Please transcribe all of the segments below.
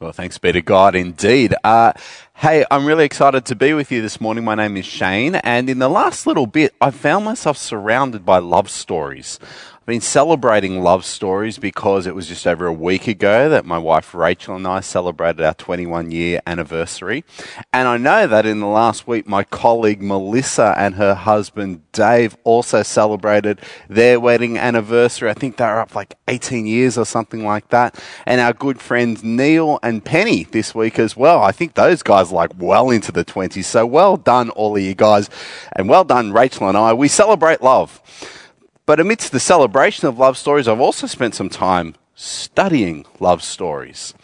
Well, thanks be to God indeed. Uh, hey, I'm really excited to be with you this morning. My name is Shane, and in the last little bit, I found myself surrounded by love stories been celebrating love stories because it was just over a week ago that my wife Rachel and I celebrated our 21 year anniversary. And I know that in the last week, my colleague Melissa and her husband Dave also celebrated their wedding anniversary. I think they were up like 18 years or something like that. And our good friends Neil and Penny this week as well. I think those guys are like well into the 20s. So well done, all of you guys. And well done, Rachel and I. We celebrate love. But amidst the celebration of love stories, I've also spent some time studying love stories.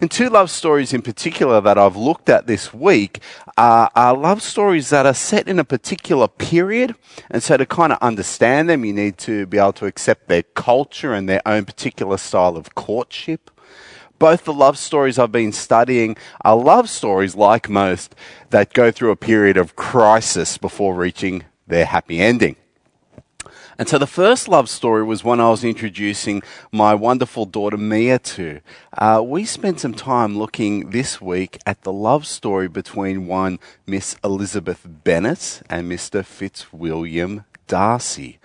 And two love stories in particular that I've looked at this week are, are, love stories that are set in a particular period. And so to kind of understand them, you need to be able to accept their culture and their own particular style of courtship. Both the love stories I've been studying are love stories, like most, that go through a period of crisis before reaching their happy ending. And so the first love story was one I was introducing my wonderful daughter Mia to. Uh, we spent some time looking this week at the love story between one Miss Elizabeth Bennet and Mr. Fitzwilliam Darcy.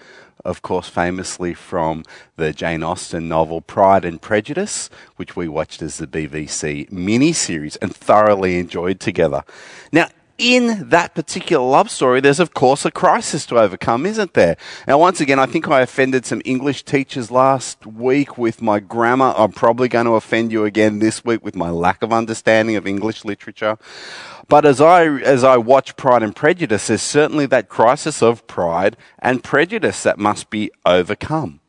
Of course, famously from the Jane Austen novel Pride and Prejudice, which we watched as the BBC miniseries and thoroughly enjoyed together. Now, in that particular love story, there's of course a crisis to overcome, isn't there? Now, once again, I think I offended some English teachers last week with my grammar. I'm probably going to offend you again this week with my lack of understanding of English literature. But as I, as I watch Pride and Prejudice, there's certainly that crisis of pride and prejudice that must be overcome.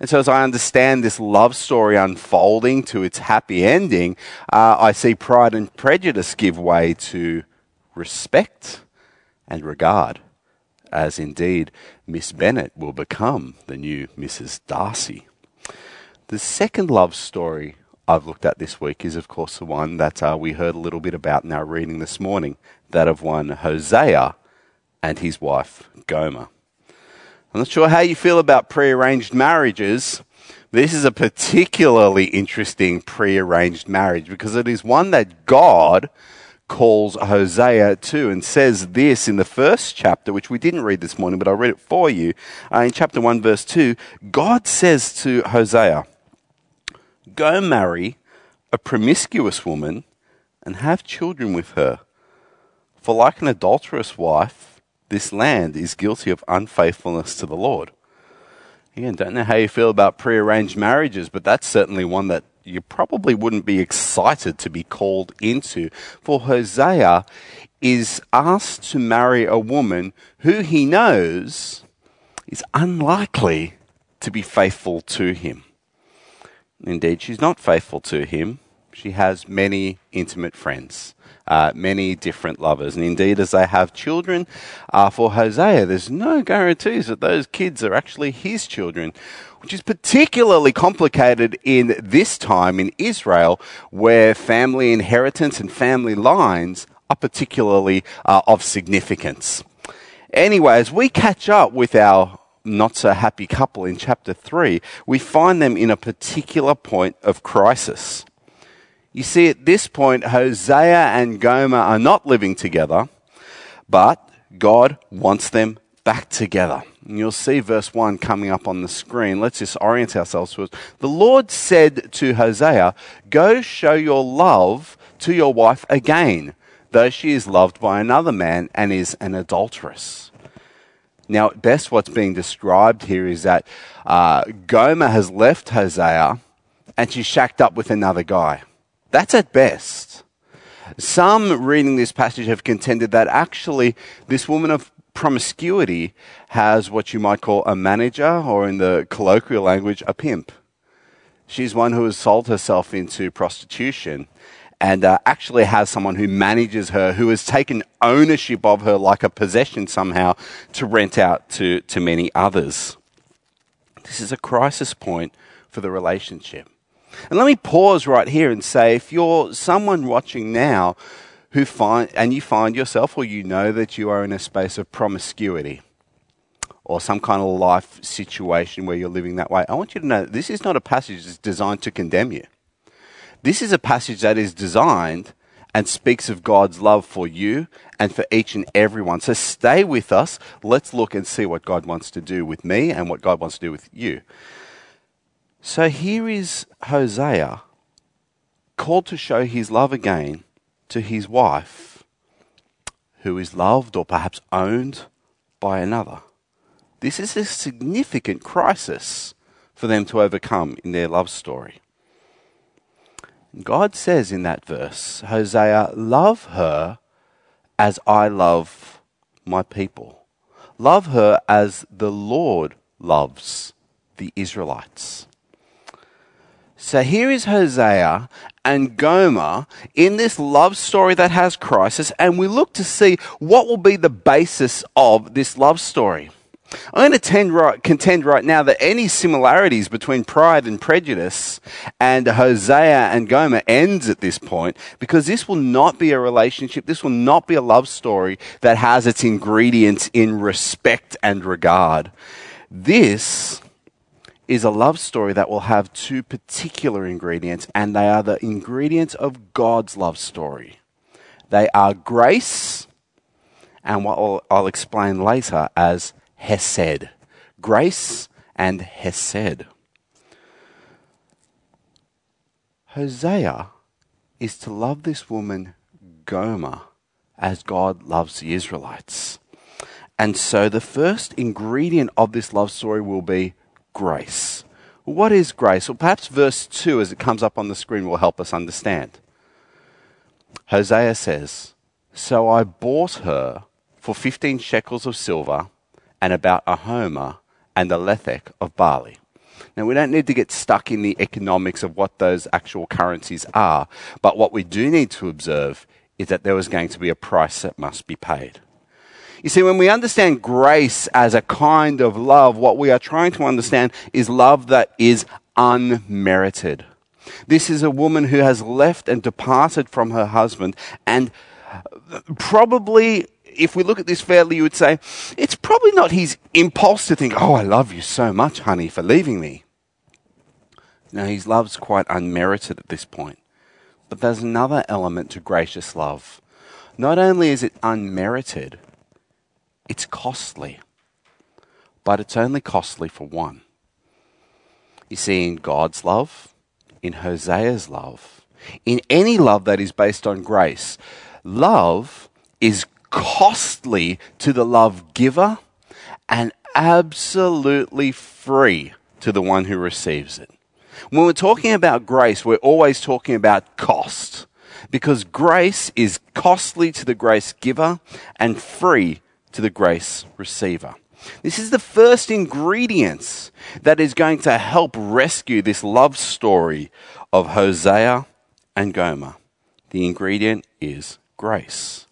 And so, as I understand this love story unfolding to its happy ending, uh, I see Pride and Prejudice give way to respect and regard, as indeed Miss Bennet will become the new Mrs. Darcy. The second love story I've looked at this week is, of course, the one that uh, we heard a little bit about in our reading this morning that of one Hosea and his wife Gomer. I'm not sure how you feel about prearranged marriages. This is a particularly interesting prearranged marriage because it is one that God calls Hosea to and says this in the first chapter, which we didn't read this morning, but I'll read it for you. Uh, in chapter 1, verse 2, God says to Hosea, Go marry a promiscuous woman and have children with her. For like an adulterous wife, this land is guilty of unfaithfulness to the Lord. Again, don't know how you feel about prearranged marriages, but that's certainly one that you probably wouldn't be excited to be called into. For Hosea is asked to marry a woman who he knows is unlikely to be faithful to him. Indeed, she's not faithful to him. She has many intimate friends, uh, many different lovers. And indeed, as they have children, uh, for Hosea, there's no guarantees that those kids are actually his children which is particularly complicated in this time in Israel, where family inheritance and family lines are particularly uh, of significance. Anyway, as we catch up with our not so happy couple in chapter 3, we find them in a particular point of crisis. You see, at this point, Hosea and Gomer are not living together, but God wants them back together. And you'll see verse 1 coming up on the screen. Let's just orient ourselves to it. The Lord said to Hosea, Go show your love to your wife again, though she is loved by another man and is an adulteress. Now, at best, what's being described here is that uh, Gomer has left Hosea and she's shacked up with another guy. That's at best. Some reading this passage have contended that actually this woman of promiscuity has what you might call a manager, or in the colloquial language, a pimp. She's one who has sold herself into prostitution and uh, actually has someone who manages her, who has taken ownership of her like a possession somehow to rent out to, to many others. This is a crisis point for the relationship. And let me pause right here and say if you're someone watching now who find, and you find yourself or you know that you are in a space of promiscuity or some kind of life situation where you're living that way, I want you to know this is not a passage that's designed to condemn you. This is a passage that is designed and speaks of God's love for you and for each and everyone. So stay with us. Let's look and see what God wants to do with me and what God wants to do with you. So here is Hosea called to show his love again to his wife, who is loved or perhaps owned by another. This is a significant crisis for them to overcome in their love story. God says in that verse, Hosea, love her as I love my people. Love her as the Lord loves the Israelites. So here is Hosea and Gomer in this love story that has crisis, and we look to see what will be the basis of this love story. I'm going to contend right now that any similarities between pride and prejudice and Hosea and Gomer ends at this point because this will not be a relationship, this will not be a love story that has its ingredients in respect and regard. This is a love story that will have two particular ingredients, and they are the ingredients of God's love story. They are grace and what I'll, I'll explain later as Hesed. Grace and Hesed. Hosea is to love this woman, Gomer, as God loves the Israelites. And so the first ingredient of this love story will be grace. What is grace? Well, perhaps verse 2, as it comes up on the screen, will help us understand. Hosea says, So I bought her for 15 shekels of silver and about a homer and a lethek of barley. Now, we don't need to get stuck in the economics of what those actual currencies are, but what we do need to observe is that there was going to be a price that must be paid. You see, when we understand grace as a kind of love, what we are trying to understand is love that is unmerited. This is a woman who has left and departed from her husband, and probably if we look at this fairly, you would say, it's probably not his impulse to think, oh, I love you so much, honey, for leaving me. No, his love's quite unmerited at this point. But there's another element to gracious love. Not only is it unmerited, it's costly. But it's only costly for one. You see, in God's love, in Hosea's love, in any love that is based on grace, love is costly to the love giver and absolutely free to the one who receives it. When we're talking about grace, we're always talking about cost because grace is costly to the grace giver and free to the grace receiver. This is the first ingredient that is going to help rescue this love story of Hosea and Gomer. The ingredient is grace.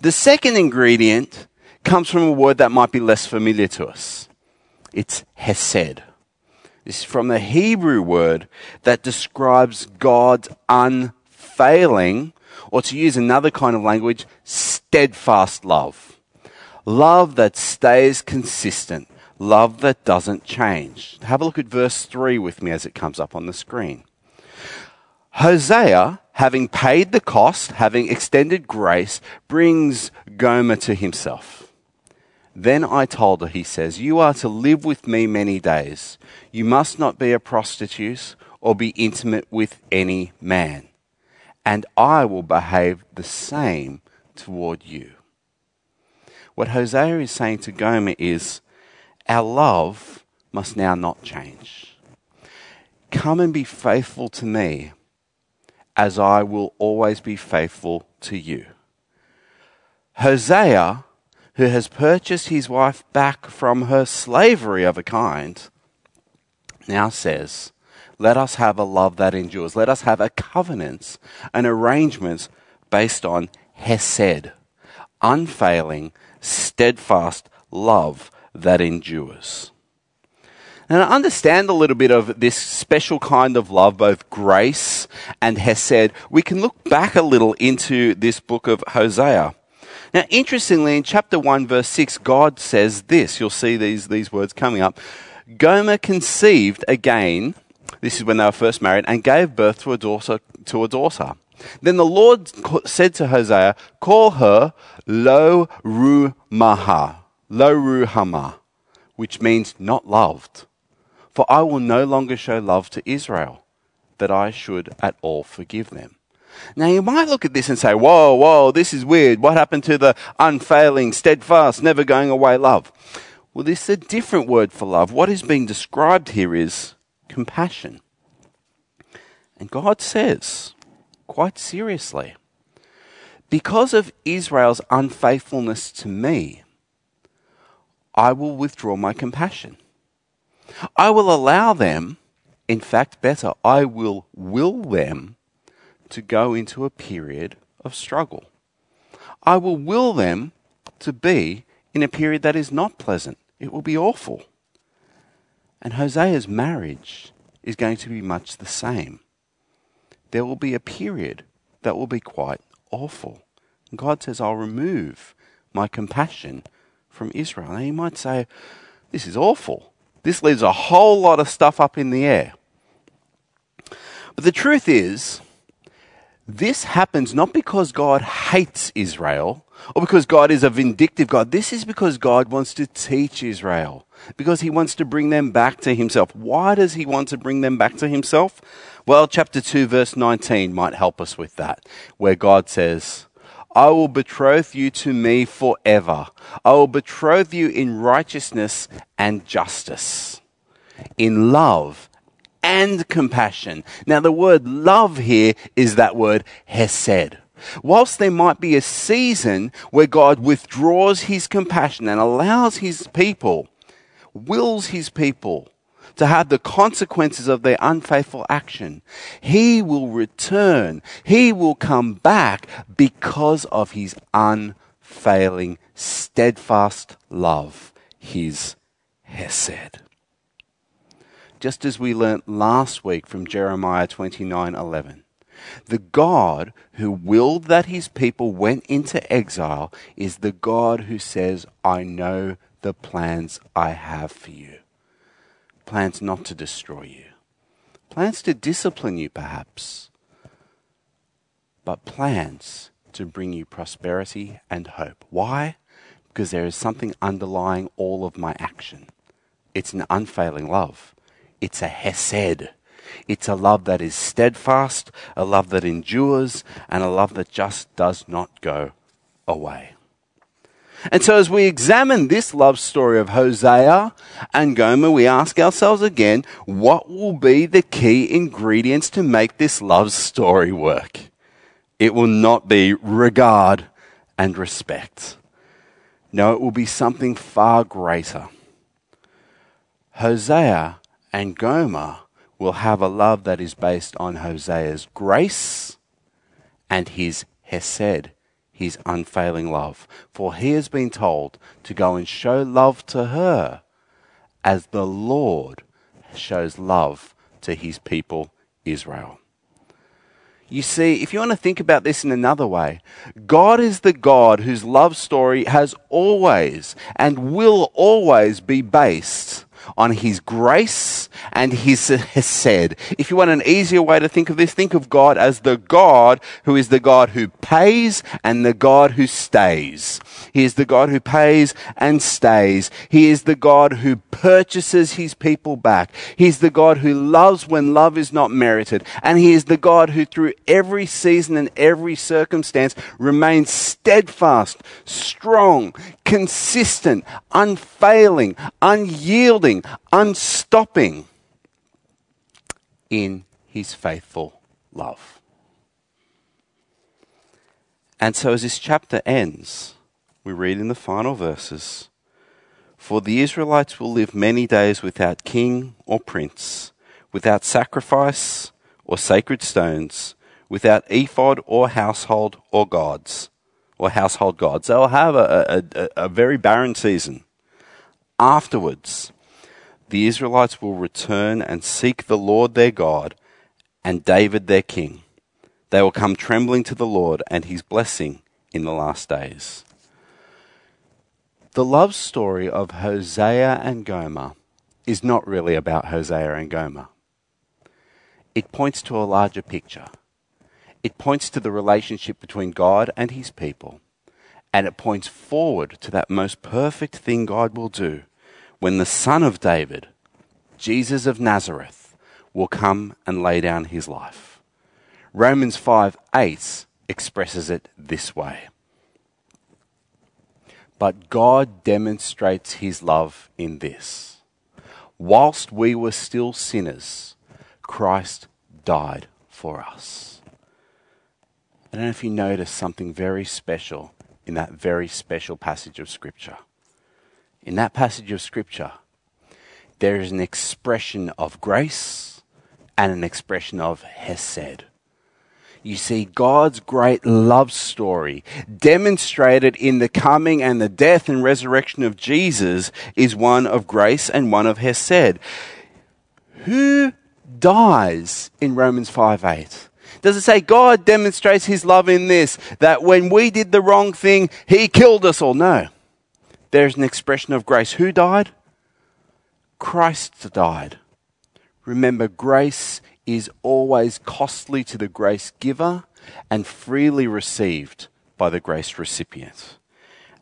The second ingredient comes from a word that might be less familiar to us. It's hesed. This is from the Hebrew word that describes God's unfailing, or to use another kind of language, steadfast love. Love that stays consistent. Love that doesn't change. Have a look at verse 3 with me as it comes up on the screen. Hosea having paid the cost, having extended grace, brings Gomer to himself. Then I told her, he says, You are to live with me many days. You must not be a prostitute or be intimate with any man. And I will behave the same toward you. What Hosea is saying to Gomer is, Our love must now not change. Come and be faithful to me as I will always be faithful to you. Hosea, who has purchased his wife back from her slavery of a kind, now says, Let us have a love that endures. Let us have a covenant an arrangement based on Hesed, unfailing, steadfast love that endures. And I understand a little bit of this special kind of love, both grace and Hesed. We can look back a little into this book of Hosea. Now, interestingly, in chapter 1, verse 6, God says this. You'll see these, these words coming up. Gomer conceived again This is when they were first married, and gave birth to a daughter. To a daughter. Then the Lord said to Hosea, Call her Lo Ruhamah, Lo Ruhamah, which means not loved. For I will no longer show love to Israel, that I should at all forgive them. Now you might look at this and say, Whoa, whoa, this is weird. What happened to the unfailing, steadfast, never going away love? Well, this is a different word for love. What is being described here is compassion. And God says, quite seriously, because of Israel's unfaithfulness to me, I will withdraw my compassion. I will allow them, in fact, better, I will will them to go into a period of struggle. I will will them to be in a period that is not pleasant. It will be awful. And Hosea's marriage is going to be much the same. There will be a period that will be quite awful. God says, I'll remove my compassion from Israel. Now you might say, this is awful. This leaves a whole lot of stuff up in the air. But the truth is, this happens not because God hates Israel or because God is a vindictive God. This is because God wants to teach Israel, because he wants to bring them back to himself. Why does he want to bring them back to himself? Well, chapter 2, verse 19 might help us with that, where God says, I will betroth you to me forever. I will betroth you in righteousness and justice, in love and compassion. Now, the word love here is that word hesed. Whilst there might be a season where God withdraws his compassion and allows his people, wills his people to have the consequences of their unfaithful action, he will return. He will come back because of his unfailing, steadfast love, his Hesed. Just as we learnt last week from Jeremiah 29:11. The God who willed that his people went into exile is the God who says, I know the plans I have for you. Plans not to destroy you, plans to discipline you, perhaps, but plans to bring you prosperity and hope. Why? Because there is something underlying all of my action. It's an unfailing love. It's a hesed. It's a love that is steadfast, a love that endures, and a love that just does not go away. And so, as we examine this love story of Hosea and Gomer, we ask ourselves again what will be the key ingredients to make this love story work? It will not be regard and respect. No, it will be something far greater. Hosea and Gomer will have a love that is based on Hosea's grace and his Hesed, his unfailing love. For he has been told to go and show love to her as the Lord shows love to his people Israel. You see, if you want to think about this in another way, God is the God whose love story has always and will always be based on his grace and his hesed. If you want an easier way to think of this, think of God as the God who is the God who pays and the God who stays. He is the God who pays and stays. He is the God who purchases his people back. He's the God who loves when love is not merited. And he is the God who through every season and every circumstance remains steadfast, strong, consistent, unfailing, unyielding, unstopping in his faithful love. And so, as this chapter ends, we read in the final verses For the Israelites will live many days without king or prince, without sacrifice or sacred stones, without ephod or household or gods, or household gods. They'll have a, a, a very barren season. Afterwards, the Israelites will return and seek the Lord their God and David their king. They will come trembling to the Lord and his blessing in the last days. The love story of Hosea and Gomer is not really about Hosea and Gomer. it points to a larger picture. It points to the relationship between God and his people. And it points forward to that most perfect thing God will do when the Son of David, Jesus of Nazareth, will come and lay down his life. Romans 5 8 expresses it this way. But God demonstrates his love in this. Whilst we were still sinners, Christ died for us. I don't know if you notice something very special in that very special passage of Scripture. In that passage of Scripture, there is an expression of grace and an expression of Hesed you see God's great love story demonstrated in the coming and the death and resurrection of Jesus is one of grace and one of Hesed. Who dies in Romans 5 8? Does it say God demonstrates his love in this, that when we did the wrong thing, he killed us all? No. There's an expression of grace. Who died? Christ died. Remember, grace is always costly to the grace giver and freely received by the grace recipient.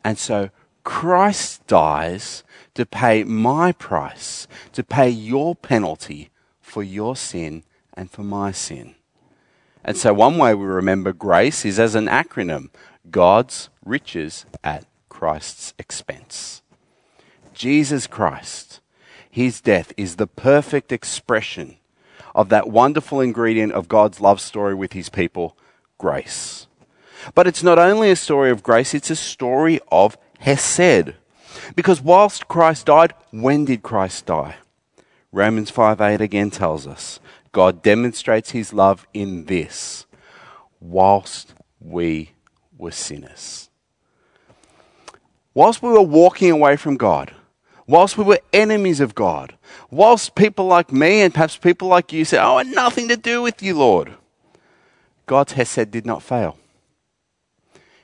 And so Christ dies to pay my price, to pay your penalty for your sin and for my sin. And so one way we remember grace is as an acronym God's riches at Christ's expense. Jesus Christ, his death is the perfect expression of that wonderful ingredient of God's love story with his people, grace. But it's not only a story of grace, it's a story of Hesed. Because whilst Christ died, when did Christ die? Romans 5 8 again tells us God demonstrates his love in this whilst we were sinners. Whilst we were walking away from God, whilst we were enemies of God, whilst people like me and perhaps people like you say, Oh, I had nothing to do with you, Lord, God's Hesed did not fail.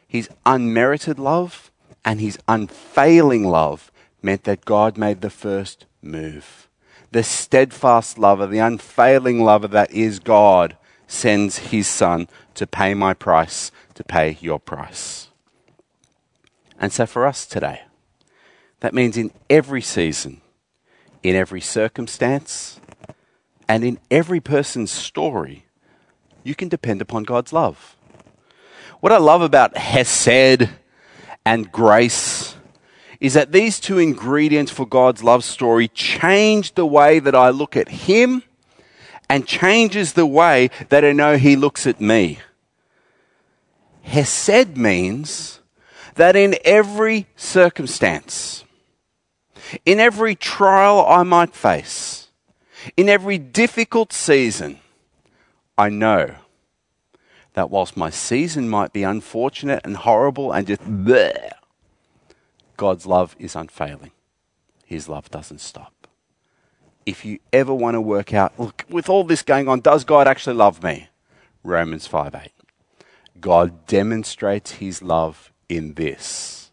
His unmerited love and his unfailing love meant that God made the first move. The steadfast lover, the unfailing lover that is God, sends his son to pay my price, to pay your price. And so for us today, that means in every season, in every circumstance, and in every person's story, you can depend upon God's love. What I love about Hesed and grace is that these two ingredients for God's love story change the way that I look at Him and changes the way that I know He looks at me. Hesed means that in every circumstance, in every trial I might face, in every difficult season, I know that whilst my season might be unfortunate and horrible and just bleh, God's love is unfailing. His love doesn't stop. If you ever want to work out, look, with all this going on, does God actually love me? Romans 5 8. God demonstrates his love in this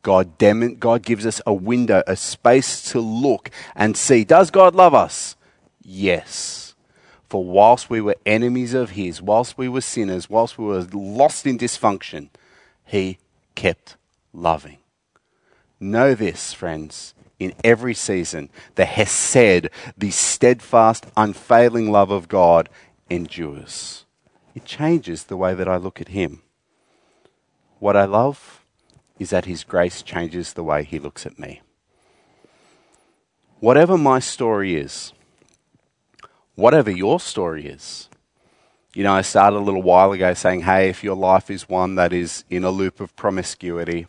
God, dem- God gives us a window, a space to look and see. Does God love us? Yes. For whilst we were enemies of His, whilst we were sinners, whilst we were lost in dysfunction, He kept loving. Know this, friends, in every season, the Hesed, the steadfast, unfailing love of God, endures. It changes the way that I look at Him. What I love, is that His grace changes the way He looks at me. Whatever my story is, whatever your story is, you know, I started a little while ago saying, hey, if your life is one that is in a loop of promiscuity,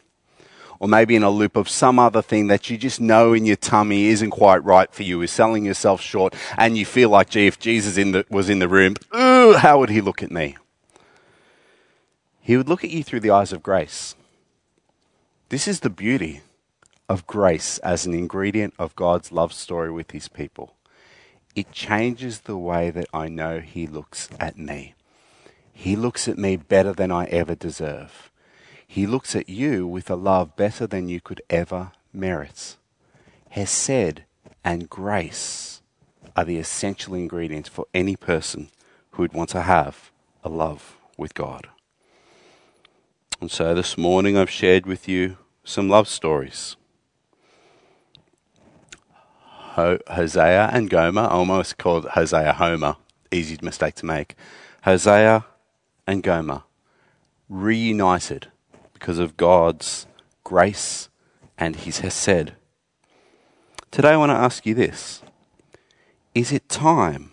or maybe in a loop of some other thing that you just know in your tummy isn't quite right for you, is selling yourself short, and you feel like, gee, if Jesus in the, was in the room, ooh, how would he look at me? He would look at you through the eyes of grace. This is the beauty of grace as an ingredient of God's love story with his people. It changes the way that I know he looks at me. He looks at me better than I ever deserve. He looks at you with a love better than you could ever merit. Hesed and grace are the essential ingredients for any person who would want to have a love with God. And so this morning I've shared with you some love stories. Hosea and Gomer, almost called Hosea Homer, easy mistake to make. Hosea and Gomer reunited because of God's grace and his hesed. Today I want to ask you this. Is it time?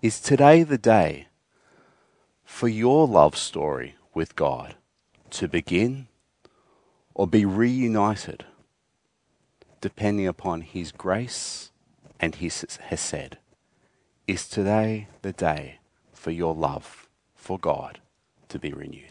Is today the day for your love story with God to begin or be reunited depending upon His grace and His Hesed? Is today the day for your love for God to be renewed?